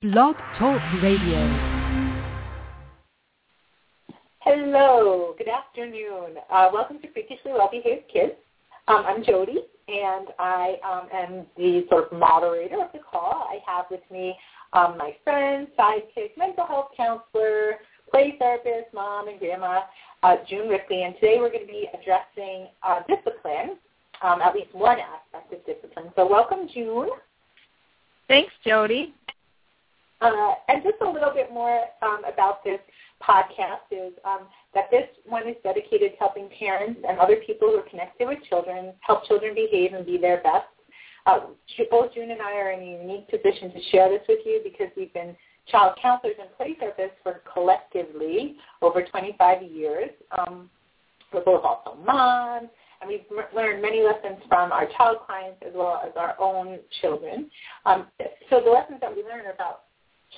Blog Talk Radio. Hello, good afternoon. Uh, welcome to Freakishly Well-Behaved Kids. Um, I'm Jody, and I um, am the sort of moderator of the call. I have with me um, my friend, sidekick, mental health counselor, play therapist, mom, and grandma, uh, June Ripley. And today we're going to be addressing uh, discipline, um, at least one aspect of discipline. So welcome, June. Thanks, Jody. Uh, and just a little bit more um, about this podcast is um, that this one is dedicated to helping parents and other people who are connected with children help children behave and be their best. Uh, both June and I are in a unique position to share this with you because we've been child counselors and play therapists for collectively over 25 years. Um, we're both also moms, and we've learned many lessons from our child clients as well as our own children. Um, so the lessons that we learn are about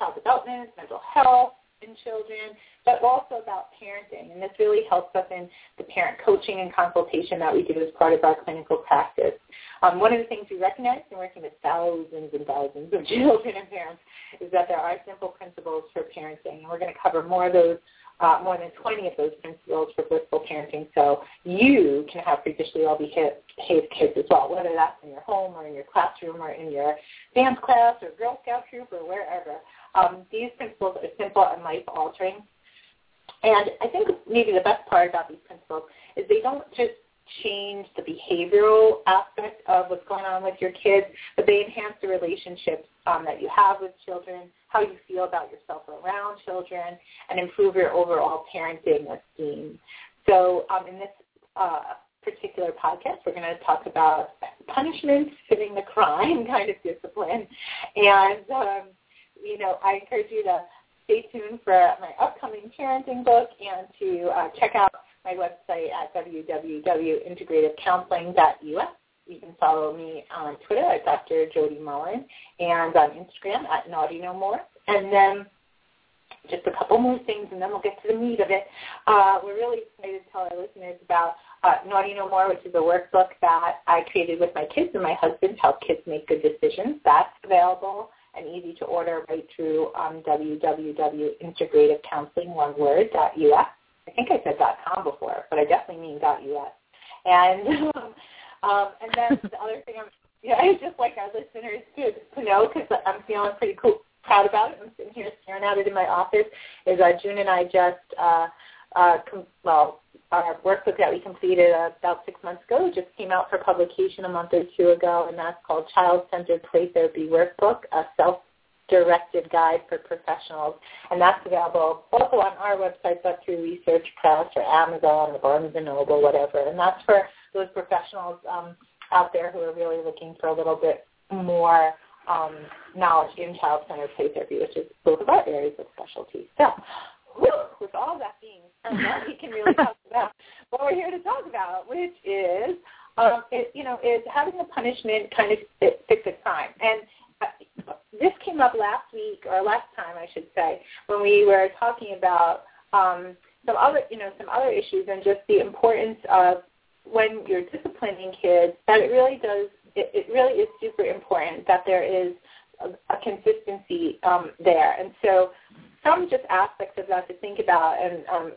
child development, mental health in children, but also about parenting. And this really helps us in the parent coaching and consultation that we do as part of our clinical practice. Um, one of the things we recognize in working with thousands and thousands of children and parents is that there are simple principles for parenting. And we're going to cover more of those uh, more than 20 of those principles for blissful parenting so you can have freakishly well-behaved kids as well, whether that's in your home or in your classroom or in your dance class or Girl Scout troop or wherever. Um, these principles are simple and life-altering. And I think maybe the best part about these principles is they don't just change the behavioral aspect of what's going on with your kids, but they enhance the relationships um, that you have with children, how you feel about yourself around children, and improve your overall parenting esteem. So um, in this uh, particular podcast, we're going to talk about punishment fitting the crime kind of discipline. And, um, you know, I encourage you to stay tuned for my upcoming parenting book and to uh, check out my website at www.integrativecounseling.us. You can follow me on Twitter at Dr. Jody Mullen and on Instagram at Naughty No More. And then just a couple more things, and then we'll get to the meat of it. Uh, we're really excited to tell our listeners about uh, Naughty No More, which is a workbook that I created with my kids and my husband to help kids make good decisions. That's available and easy to order right through um, www.integrativecounseling.us. I think I said .com before, but I definitely mean .us. And um, and then the other thing I'm yeah, I just like our listeners to to know because I'm feeling pretty cool, proud about it. I'm sitting here staring at it in my office. Is uh, June and I just uh, uh, com- well our workbook that we completed uh, about six months ago just came out for publication a month or two ago, and that's called Child Centered Play Therapy Workbook, a self directed guide for professionals, and that's available also on our website, but through Research Press or Amazon or Barnes and Noble, whatever. And that's for those professionals um, out there who are really looking for a little bit more um, knowledge in child-centered play therapy, which is both of our areas of specialty. So, with all that being said, we can really talk about what we're here to talk about, which is, um, it, you know, is having a punishment kind of fix a crime. And this came up last week or last time I should say when we were talking about um, some other you know some other issues and just the importance of when you're disciplining kids that it really does it, it really is super important that there is a, a consistency um, there. And so some just aspects of that to think about and um,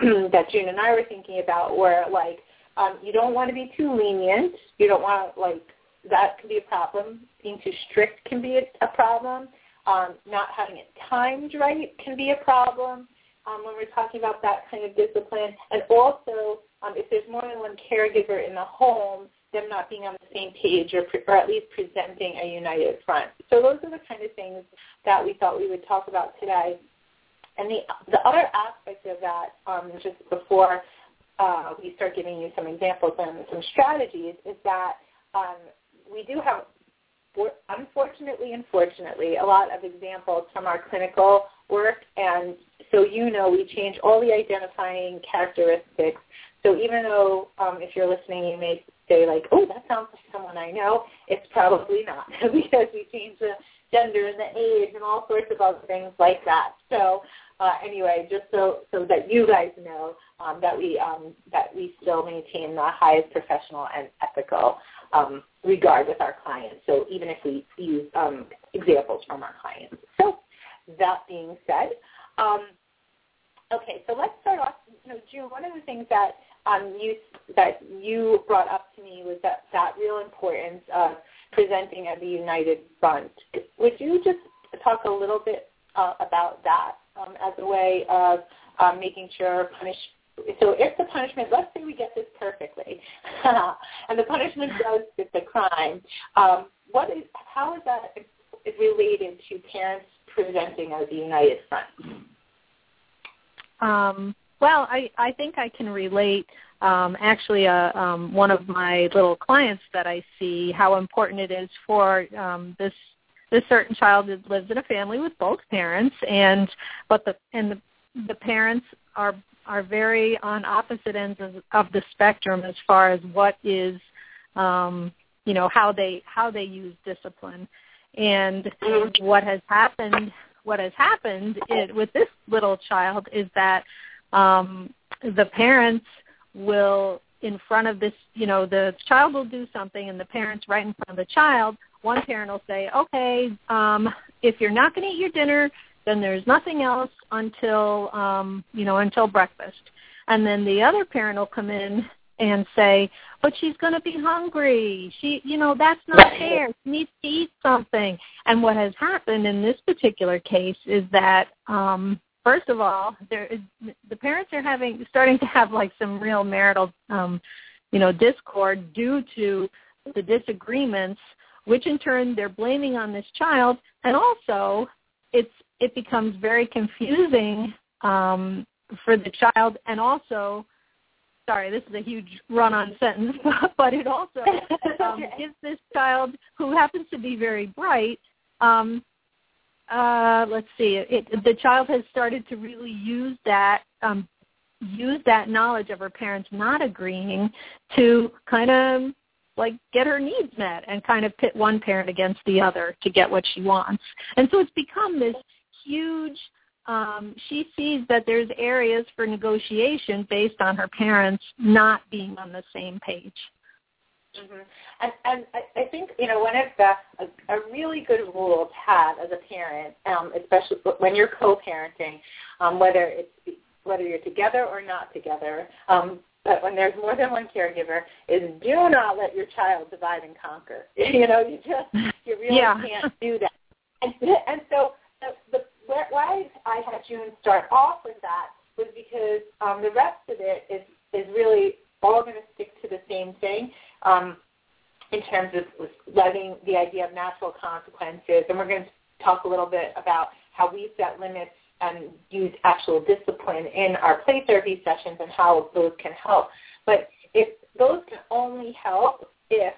that June and I were thinking about were like um, you don't want to be too lenient. You don't want to like that can be a problem. Being too strict can be a, a problem. Um, not having it timed right can be a problem um, when we're talking about that kind of discipline. And also, um, if there's more than one caregiver in the home, them not being on the same page or, pre- or at least presenting a united front. So those are the kind of things that we thought we would talk about today. And the, the other aspect of that, um, just before uh, we start giving you some examples and some strategies, is that um, we do have unfortunately and fortunately, a lot of examples from our clinical work. And so you know we change all the identifying characteristics. So even though um, if you're listening, you may say like, oh, that sounds like someone I know, it's probably not because we change the gender and the age and all sorts of other things like that. So uh, anyway, just so so that you guys know um, that we um, that we still maintain the highest professional and ethical um, regard with our clients. So even if we use um, examples from our clients. So that being said, um, okay, so let's start off. You know, June. One of the things that um, you that you brought up to me was that that real importance of presenting at the united front. Would you just talk a little bit uh, about that um, as a way of um, making sure punish. So if the punishment, let's say we get this perfectly, and the punishment does fit the crime, um, what is how is that related to parents presenting as a united front? Um, well, I, I think I can relate um, actually uh, um, one of my little clients that I see how important it is for um, this this certain child that lives in a family with both parents and but the and the the parents are are very on opposite ends of, of the spectrum as far as what is um you know how they how they use discipline. And what has happened what has happened it, with this little child is that um the parents will in front of this you know the child will do something and the parents right in front of the child one parent will say, okay, um, if you're not going to eat your dinner, then there's nothing else until, um, you know, until breakfast. And then the other parent will come in and say, but she's going to be hungry. She, you know, that's not fair. She needs to eat something. And what has happened in this particular case is that, um, first of all, there is, the parents are having starting to have like some real marital, um, you know, discord due to the disagreements which in turn they're blaming on this child, and also it's it becomes very confusing um, for the child, and also, sorry, this is a huge run-on sentence, but it also um, gives this child who happens to be very bright. Um, uh, let's see, it, the child has started to really use that um, use that knowledge of her parents not agreeing to kind of like get her needs met and kind of pit one parent against the other to get what she wants. And so it's become this huge um, she sees that there's areas for negotiation based on her parents not being on the same page. Mm-hmm. And, and I, I think you know one of the a, a really good rule to have as a parent, um, especially when you're co-parenting, um, whether it's whether you're together or not together, um, but when there's more than one caregiver, is do not let your child divide and conquer. you know, you just you really yeah. can't do that. And, and so why I had June start off with that was because um, the rest of it is is really all going to stick to the same thing um, in terms of letting the idea of natural consequences, and we're going to talk a little bit about how we set limits and use actual discipline in our play therapy sessions and how those can help. But if those can only help if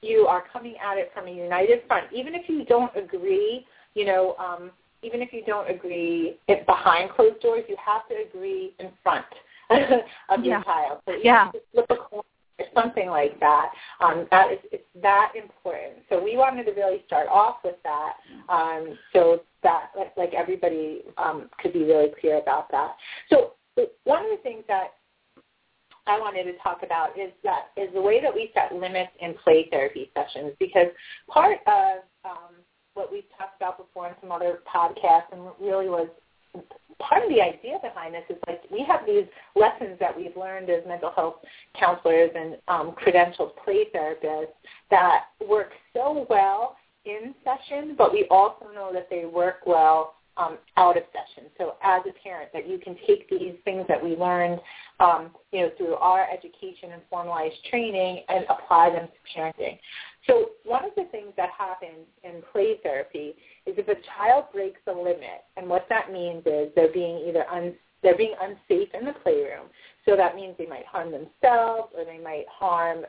you are coming at it from a united front, even if you don't agree, you know, um, even if you don't agree it behind closed doors, you have to agree in front of your yeah. child. So yeah. flip a coin or something like that. Um, that is it's that important. So we wanted to really start off with that, um, so that like everybody um, could be really clear about that. So one of the things that I wanted to talk about is that is the way that we set limits in play therapy sessions because part of um, what we've talked about before in some other podcasts and really was part of the idea behind this is like we have these lessons that we've learned as mental health counselors and um, credentialed play therapists that work so well in session, but we also know that they work well um, out of session. So as a parent, that you can take these things that we learned, um, you know, through our education and formalized training and apply them to parenting. So one of the things that happens in play therapy is if a child breaks a limit, and what that means is they're being either un- they're being unsafe in the playroom. So that means they might harm themselves or they might harm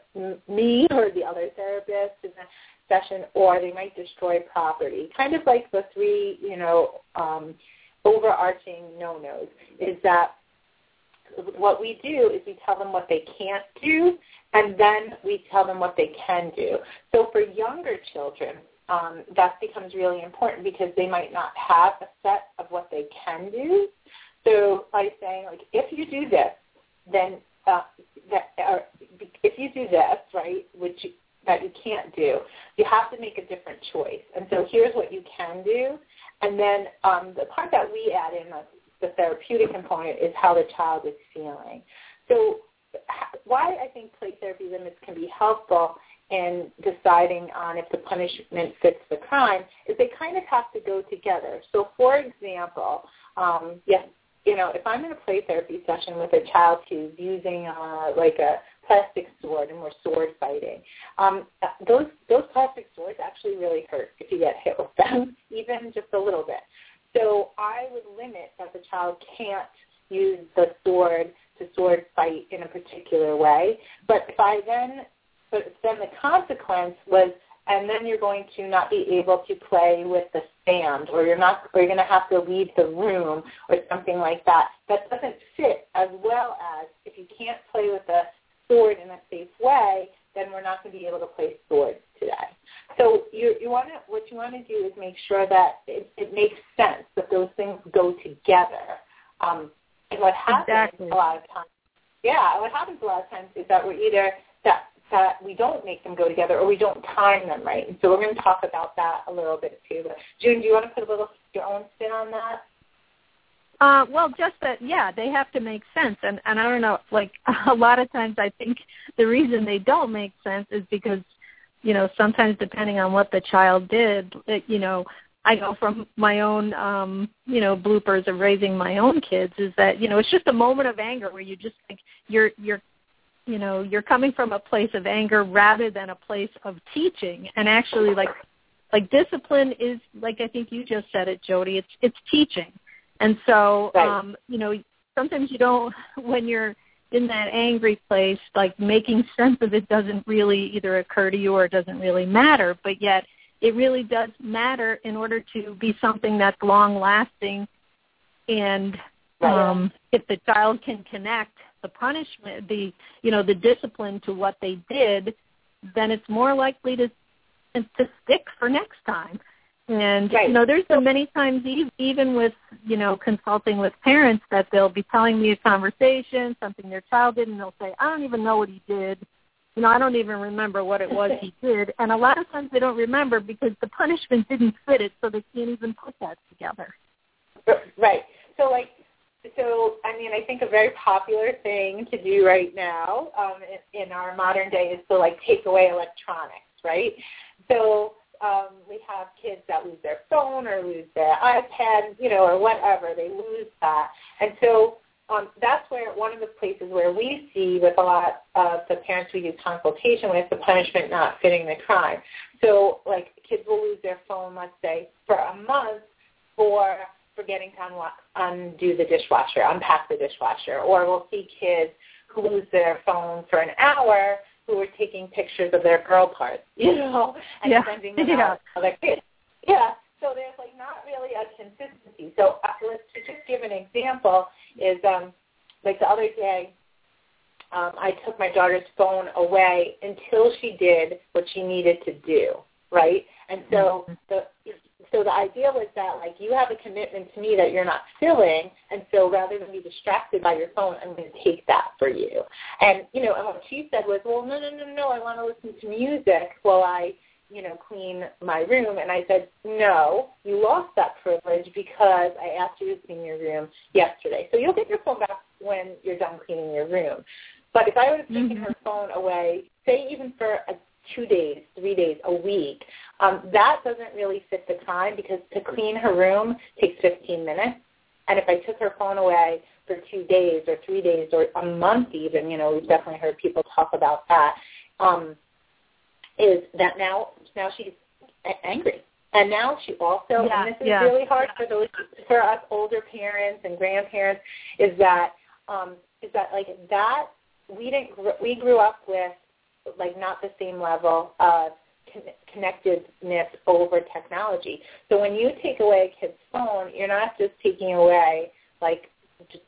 me or the other therapist. in the session, or they might destroy property. Kind of like the three, you know, um, overarching no-nos is that what we do is we tell them what they can't do, and then we tell them what they can do. So for younger children, um, that becomes really important because they might not have a set of what they can do. So by saying like, if you do this, then uh, that, if you do this, right, which you, that you can't do, you have to make a different choice. And so here's what you can do. And then um, the part that we add in, the, the therapeutic component, is how the child is feeling. So why I think play therapy limits can be helpful in deciding on if the punishment fits the crime is they kind of have to go together. So for example, um, yes, you know, if I'm in a play therapy session with a child who's using uh, like a plastic sword and we're sword fighting, um, those those plastic swords actually really hurt if you get hit with them, even just a little bit. So I would limit that the child can't use the sword to sword fight in a particular way. But if I then, but then the consequence was and then you're going to not be able to play with the stand or you're not or you're going to have to leave the room or something like that. That doesn't fit as well as if you can't play with a sword in a safe way then we're not going to be able to play swords today. So you you want to what you want to do is make sure that it, it makes sense that those things go together. Um, and what happens exactly. a lot of times yeah what happens a lot of times is that we're either that that we don't make them go together or we don't time them right. And so we're going to talk about that a little bit too. But June, do you want to put a little your own spin on that? Uh, well, just that, yeah, they have to make sense, and and I don't know, like a lot of times, I think the reason they don't make sense is because, you know, sometimes depending on what the child did, it, you know, I know from my own, um, you know, bloopers of raising my own kids is that you know it's just a moment of anger where you just like you're you're you know you're coming from a place of anger rather than a place of teaching. And actually like like discipline is like i think you just said it jody it's it's teaching. And so right. um you know sometimes you don't when you're in that angry place like making sense of it doesn't really either occur to you or it doesn't really matter. But yet it really does matter in order to be something that's long lasting and um if the child can connect the punishment, the you know the discipline to what they did, then it's more likely to to stick for next time. And right. you know, there's been many times even with you know consulting with parents that they'll be telling me a conversation, something their child did, and they'll say, "I don't even know what he did." You know, I don't even remember what it was he did. And a lot of times they don't remember because the punishment didn't fit it, so they can't even put that together. Right. So like so I mean, I think a very popular thing to do right now um, in, in our modern day is to like take away electronics, right? So um, we have kids that lose their phone or lose their iPad, you know, or whatever. They lose that, and so um, that's where one of the places where we see with a lot of the parents we do consultation with the punishment not fitting the crime. So like kids will lose their phone, let's say, for a month for forgetting to undo the dishwasher, unpack the dishwasher, or we'll see kids who lose their phone for an hour who are taking pictures of their girl parts, you know, and yeah. sending them yeah. out to other kids. Yeah. So there's like not really a consistency. So uh, let's to just give an example is um, like the other day um, I took my daughter's phone away until she did what she needed to do, right? And so mm-hmm. the so the idea was that like you have a commitment to me that you're not filling, and so rather than be distracted by your phone, I'm going to take that for you. And you know, and what she said was, well, no, no, no, no, I want to listen to music while I you know, clean my room. And I said, no, you lost that privilege because I asked you to clean your room yesterday. So you'll get your phone back when you're done cleaning your room. But if I would have taken mm-hmm. her phone away, say even for a two days, three days, a week. Um, that doesn't really fit the time because to clean her room takes 15 minutes. And if I took her phone away for two days or three days or a month even, you know, we've definitely heard people talk about that, um, is that now now she's angry. And now she also, yeah, and this is yeah. really hard for those for us older parents and grandparents, is that um, is that like that we didn't we grew up with like not the same level of con- connectedness over technology. So when you take away a kid's phone, you're not just taking away like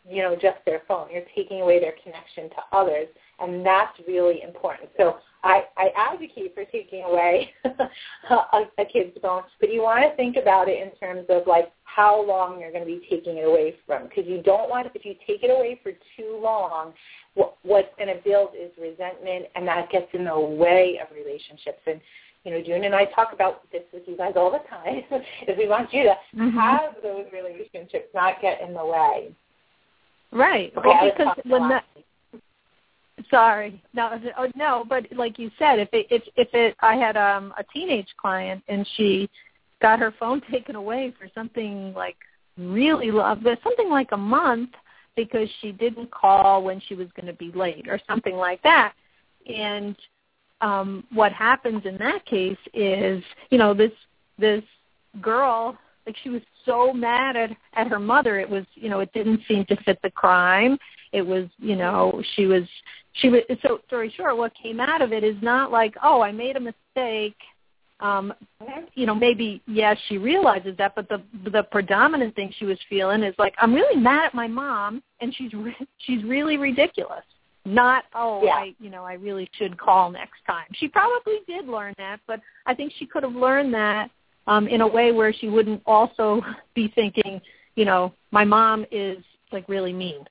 you know just their phone. You're taking away their connection to others, and that's really important. So I, I advocate for taking away a, a kid's phone, but you want to think about it in terms of like how long you're going to be taking it away from, because you don't want if you take it away for too long, what, what's going to build is resentment, and that gets in the way of relationships. And you know, June and I talk about this with you guys all the time, is we want you to mm-hmm. have those relationships not get in the way. Right. Okay, well, because when that sorry. No oh, no but like you said if it if if it i had um a teenage client and she got her phone taken away for something like really love something like a month because she didn't call when she was going to be late or something like that. And um what happens in that case is you know this this girl like she was so mad at at her mother. It was you know it didn't seem to fit the crime. It was you know she was she was so story short what came out of it is not like oh i made a mistake. Um you know maybe yes she realizes that but the the predominant thing she was feeling is like i'm really mad at my mom and she's re- she's really ridiculous. Not oh yeah. i you know i really should call next time. She probably did learn that but i think she could have learned that um in a way where she wouldn't also be thinking you know my mom is like really mean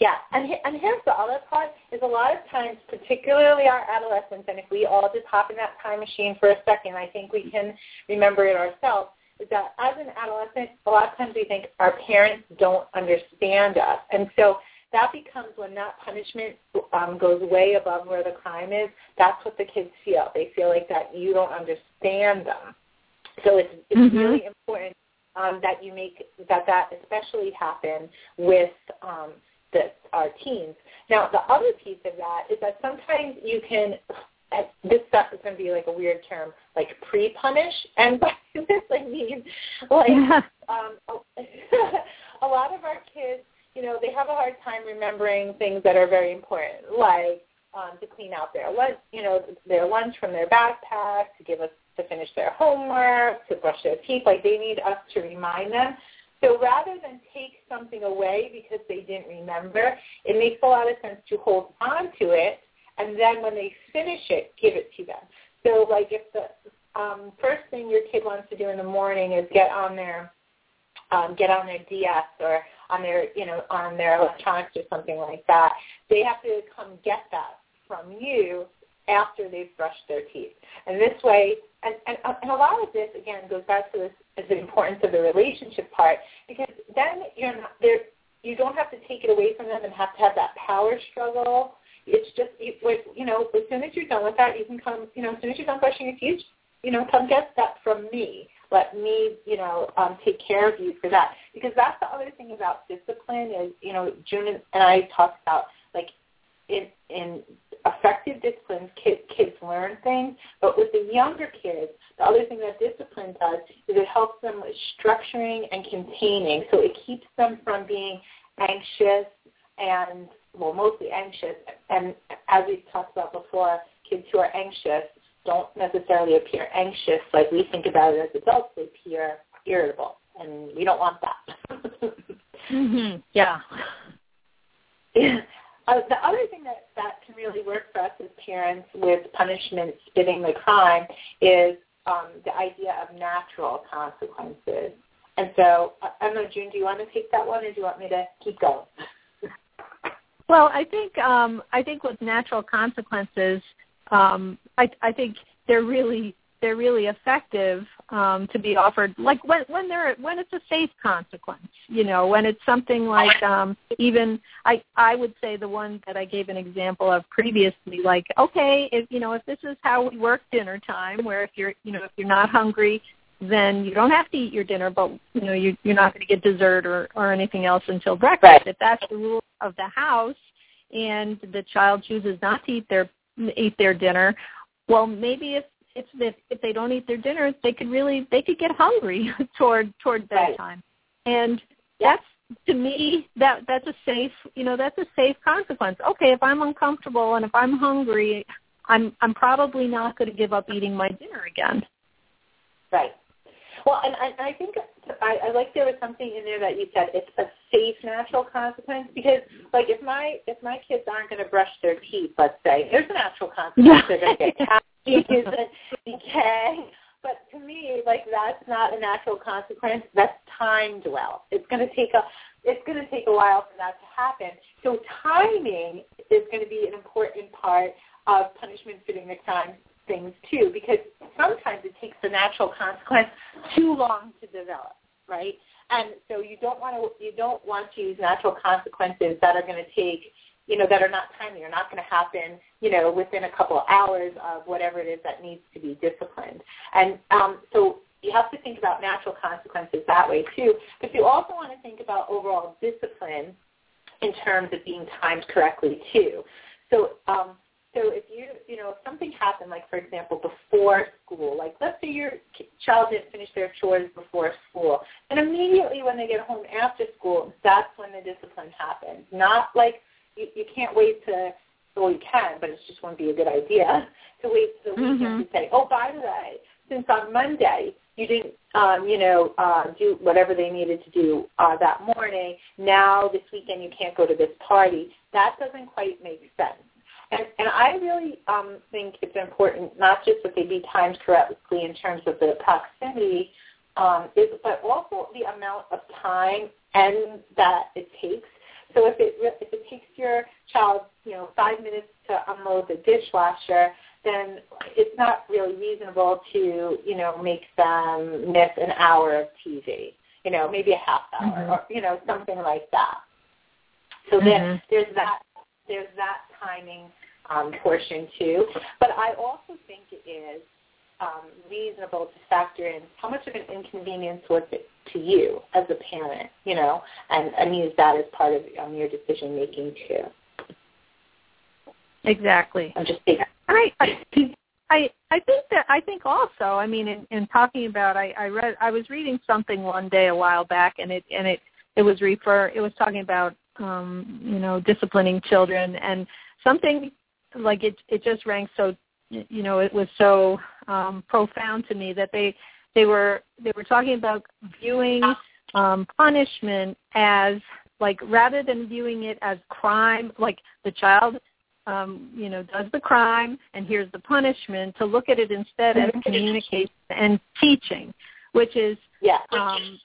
yeah, and and here's the other part is a lot of times, particularly our adolescents, and if we all just hop in that time machine for a second, I think we can remember it ourselves. Is that as an adolescent, a lot of times we think our parents don't understand us, and so that becomes when that punishment um, goes way above where the crime is. That's what the kids feel. They feel like that you don't understand them. So it's it's mm-hmm. really important um, that you make that that especially happen with um, that are teens. Now, the other piece of that is that sometimes you can, this stuff is going to be like a weird term, like pre-punish. And by this I mean, like, um, a lot of our kids, you know, they have a hard time remembering things that are very important, like um, to clean out their lunch, you know, their lunch from their backpack, to give us to finish their homework, to brush their teeth. Like they need us to remind them. So rather than take something away because they didn't remember, it makes a lot of sense to hold on to it and then when they finish it, give it to them. So like if the um, first thing your kid wants to do in the morning is get on their um, get on their DS or on their you know on their electronics or something like that, they have to come get that from you after they've brushed their teeth. And this way, and, and, and a lot of this, again, goes back to this, the importance of the relationship part, because then you're not, there, you don't have to take it away from them and have to have that power struggle. It's just, you, you know, as soon as you're done with that, you can come, you know, as soon as you're done brushing your teeth, you know, come get that from me. Let me, you know, um, take care of you for that. Because that's the other thing about discipline is, you know, June and I talked about, like, in, in effective disciplines, kids, kids learn things. But with the younger kids, the other thing that discipline does is it helps them with structuring and containing. So it keeps them from being anxious and, well, mostly anxious. And as we've talked about before, kids who are anxious don't necessarily appear anxious like we think about it as adults. They appear irritable, and we don't want that. mm-hmm. Yeah. Uh, the other thing that, that can really work for us as parents with punishment spitting the crime is um, the idea of natural consequences. And so, I don't know, June, do you want to take that one, or do you want me to keep going? well, I think um, I think with natural consequences, um, I, I think they're really they're really effective um, to be offered like when when they're when it's a safe consequence you know when it's something like um even i i would say the one that i gave an example of previously like okay if you know if this is how we work dinner time where if you're you know if you're not hungry then you don't have to eat your dinner but you know you you're not going to get dessert or or anything else until breakfast right. if that's the rule of the house and the child chooses not to eat their eat their dinner well maybe if if if, if they don't eat their dinner, they could really they could get hungry toward toward bedtime, right. and that's to me that that's a safe you know that's a safe consequence. Okay, if I'm uncomfortable and if I'm hungry, I'm I'm probably not going to give up eating my dinner again. Right. Well, and, and I think I, I like there was something in there that you said it's a safe natural consequence because, like, if my if my kids aren't going to brush their teeth, let's say, there's a natural consequence. They're going to get decay. But to me, like, that's not a natural consequence. That's time dwell. It's going to take a it's going to take a while for that to happen. So timing is going to be an important part of punishment fitting the crime things too, because sometimes it takes the natural consequence too long to develop, right? And so you don't want to you don't want to use natural consequences that are going to take you know that are not timely or not going to happen you know within a couple of hours of whatever it is that needs to be disciplined. And um, so you have to think about natural consequences that way too. But you also want to think about overall discipline in terms of being timed correctly too. So um, so if you, you know, if something happened, like for example, before school, like let's say your child didn't finish their chores before school, and immediately when they get home after school, that's when the discipline happens. Not like you, you can't wait to, well, you can, but it just won't be a good idea to wait till the weekend mm-hmm. to say, oh, by the way, since on Monday you didn't, um, you know, uh, do whatever they needed to do uh, that morning. Now this weekend you can't go to this party. That doesn't quite make sense. And, and I really um, think it's important not just that they be timed correctly in terms of the proximity, um, is, but also the amount of time and that it takes. So if it if it takes your child, you know, five minutes to unload the dishwasher, then it's not really reasonable to, you know, make them miss an hour of TV. You know, maybe a half hour, mm-hmm. or you know, something like that. So mm-hmm. then there's that there's that timing um, portion too. But I also think it is um, reasonable to factor in how much of an inconvenience was it to you as a parent, you know, and, and use that as part of um, your decision making too. Exactly. I'm just thinking. I, I I think that I think also. I mean, in, in talking about, I, I read I was reading something one day a while back, and it and it it was refer it was talking about um, you know disciplining children and something like it it just rang so you know it was so um profound to me that they they were they were talking about viewing um punishment as like rather than viewing it as crime like the child um you know does the crime and here's the punishment to look at it instead as communication and teaching which is yeah. um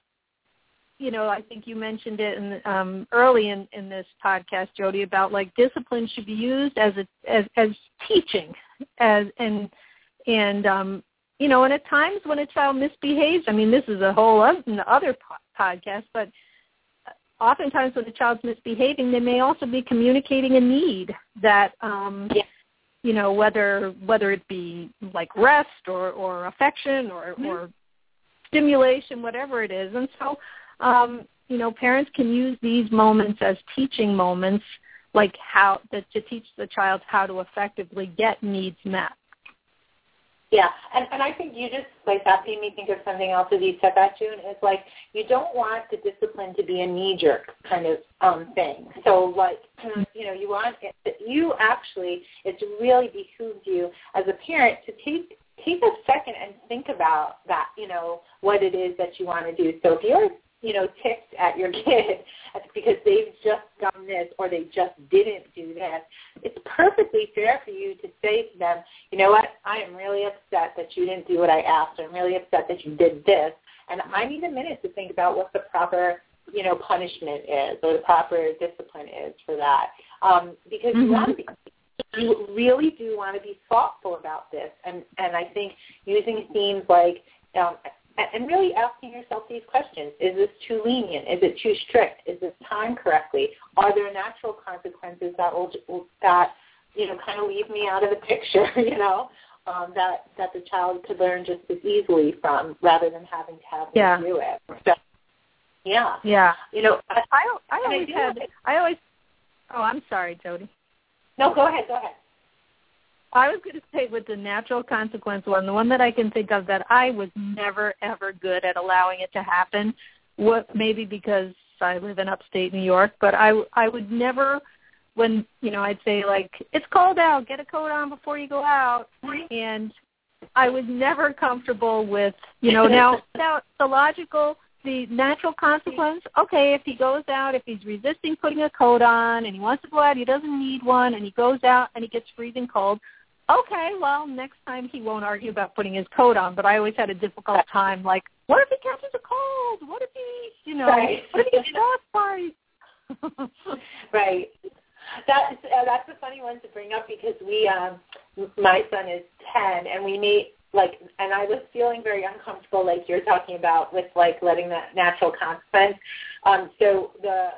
you know, I think you mentioned it in, um, early in, in this podcast, Jody, about like discipline should be used as a as as teaching, as and and um, you know, and at times when a child misbehaves, I mean, this is a whole other podcast, but oftentimes when a child's misbehaving, they may also be communicating a need that, um, yeah. you know, whether whether it be like rest or or affection or mm-hmm. or stimulation, whatever it is, and so um, you know, parents can use these moments as teaching moments, like how that to teach the child how to effectively get needs met. Yeah, and and I think you just like that made me think of something else as you said that, June. Is like you don't want the discipline to be a knee jerk kind of um thing. So like you know you want it, you actually it's really behooves you as a parent to take take a second and think about that. You know what it is that you want to do. So if you're you know, ticked at your kid because they've just done this or they just didn't do this, it's perfectly fair for you to say to them, you know what, I am really upset that you didn't do what I asked. I'm really upset that you did this. And I need a minute to think about what the proper, you know, punishment is or the proper discipline is for that. Um, because mm-hmm. you want to be you really do want to be thoughtful about this. And, and I think using themes like um, and really asking yourself these questions. Is this too lenient? Is it too strict? Is this timed correctly? Are there natural consequences that will, that, you know, kind of leave me out of the picture, you know, um, that, that the child could learn just as easily from rather than having to have yeah. do it. So, yeah. Yeah. You know, I, I, I always I had, I always, oh, I'm sorry, Jody. No, go ahead, go ahead. I was going to say with the natural consequence one, the one that I can think of that I was never ever good at allowing it to happen. What maybe because I live in upstate New York, but I I would never when you know I'd say like it's cold out, get a coat on before you go out, and I was never comfortable with you know now now the logical the natural consequence. Okay, if he goes out, if he's resisting putting a coat on, and he wants to go out, he doesn't need one, and he goes out and he gets freezing cold. Okay, well next time he won't argue about putting his coat on. But I always had a difficult time. Like, what if he catches a cold? What if he, you know, Right. what if he gets frostbite? right. That's uh, that's a funny one to bring up because we, um, my son is ten, and we meet like, and I was feeling very uncomfortable, like you're talking about, with like letting that natural consequence. Um, so the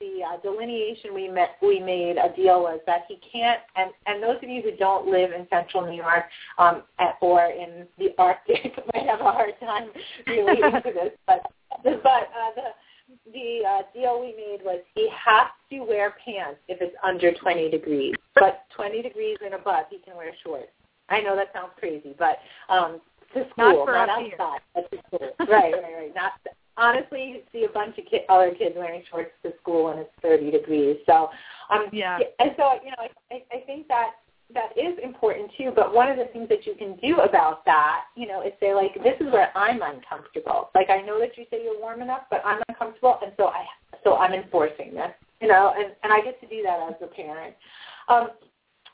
the uh, delineation we met, we made a deal was that he can't, and and those of you who don't live in central New York um, at, or in the Arctic might have a hard time relating to this, but but uh, the the uh, deal we made was he has to wear pants if it's under 20 degrees, but 20 degrees and above he can wear shorts. I know that sounds crazy, but um, to Not school, for not, outside. But to school. right, right, right. Not honestly, you see a bunch of kid, other kids wearing shorts to school when it's 30 degrees. So, um, Yeah. and so you know, I, I I think that that is important too. But one of the things that you can do about that, you know, is say like, this is where I'm uncomfortable. Like I know that you say you're warm enough, but I'm uncomfortable, and so I so I'm enforcing this. You know, and and I get to do that as a parent. Um,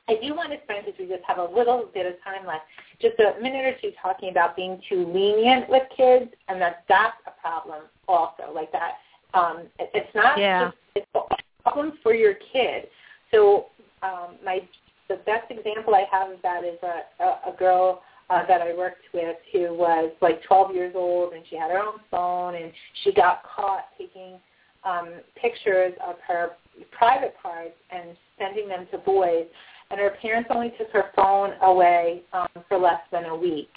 I do want to spend, because we just have a little bit of time left, just a minute or two talking about being too lenient with kids, and that that's a problem also. Like that, um, it, it's not Yeah. just it's a problem for your kid. So um, my the best example I have of that is a, a, a girl uh, that I worked with who was like 12 years old, and she had her own phone, and she got caught taking um, pictures of her private parts and sending them to boys and her parents only took her phone away um, for less than a week.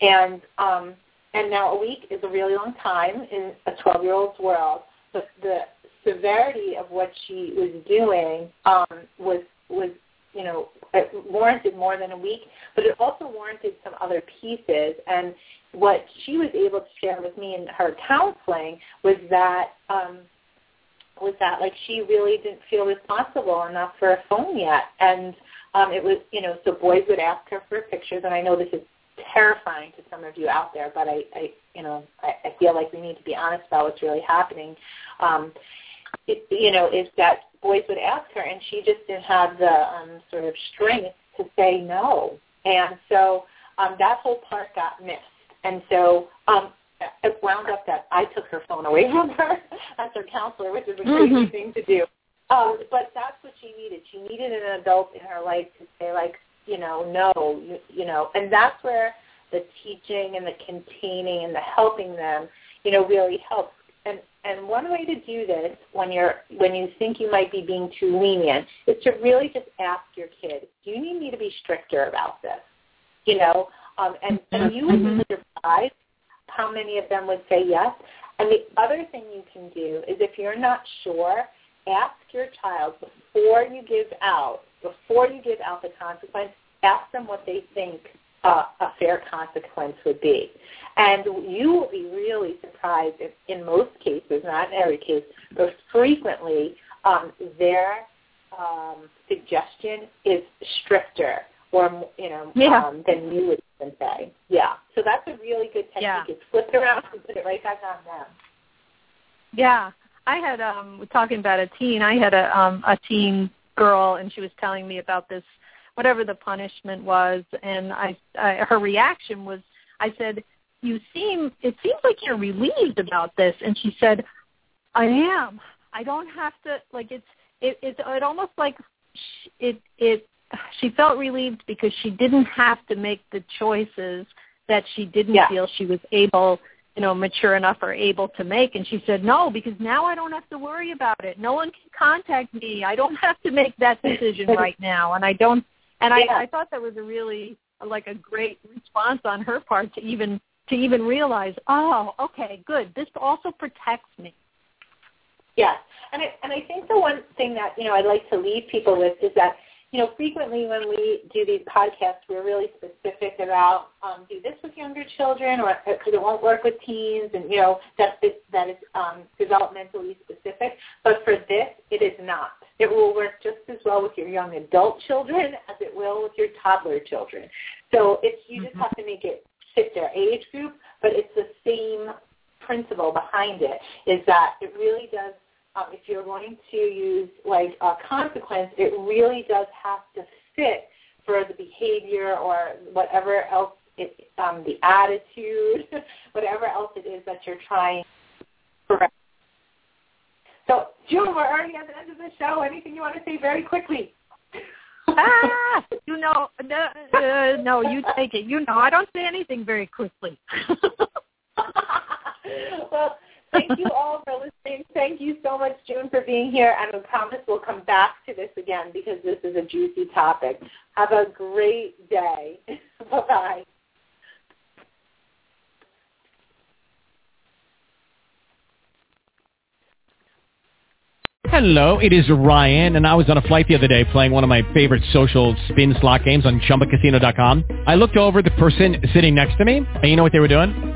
And um, and now a week is a really long time in a 12-year-old's world. But the severity of what she was doing um, was was you know it warranted more than a week, but it also warranted some other pieces. And what she was able to share with me in her counseling was that. Um, was that. Like she really didn't feel responsible enough for a phone yet. And um it was you know so boys would ask her for pictures. And i know this is terrifying to some of you out there but i i you know i, I feel like we need to be honest about what's really happening. Um it, you know is that boys would ask her and she just didn't have the um sort of strength to say no. And so um that whole part got missed. And so um it wound up that I took her phone away from her as her counselor, which is a crazy Mhm. thing to do. Um, but that's what she needed. She needed an adult in her life to say, like, you know, no, you, you know, and that's where the teaching and the containing and the helping them, you know, really helps. And and one way to do this when you're when you think you might be being too lenient is to really just ask your kid, do you need me to be stricter about this? You know, um, and and you would be surprised how many of them would say yes. And the other thing you can do is if you're not sure, ask your child before you give out, before you give out the consequence, ask them what they think uh, a fair consequence would be. And you will be really surprised if, in most cases, not in every case, but frequently, um, their um, suggestion is stricter or you know Yeah. um, than you would even say. Yeah. So that's a really good technique. Yeah. Is flip it around and put it right back on them. Yeah, I had um talking about a teen. I had a um a teen girl, and she was telling me about this, whatever the punishment was, and I, I her reaction was, I said, "You seem it seems like you're relieved about this," and she said, "I am. I don't have to like it's it it's it almost like sh- it it she felt relieved because she didn't have to make the choices that she didn't Yeah. feel she was able you know, mature enough or able to make. And she said, no, because now I don't have to worry about it. No one can contact me. I don't have to make that decision right now. And I don't, and Yeah. I, I thought that was a really, like a great response on her part to even, to even realize, oh, okay, good. This also protects me. Yes, and I, and I think the one thing that you know I'd like to leave people with is that you know frequently when we do these podcasts, we're really specific about um, do this with younger children, or because it won't work with teens, and you know that is, that is um, developmentally specific. But for this, it is not. It will work just as well with your young adult children as it will with your toddler children. So it's you just have to make it fit their age group, but it's the same principle behind it. Is that it really does. Um, if you're going to use like a consequence, it really does have to fit for the behavior or whatever else it, um, the attitude, whatever else it is that you're trying to correct. So, June, we're already at the end of the show. Anything you want to say very quickly? ah, you know, uh, no, you take it. You know, I don't say anything very quickly. well, thank you all for listening. Thank you so much, June, for being here. And I promise we'll come back to this again because this is a juicy topic. Have a great day. Bye-bye. Hello, it is Ryan, and I was on a flight the other day playing one of my favorite social spin slot games on ChumbaCasino.com. I looked over the person sitting next to me, and you know what they were doing?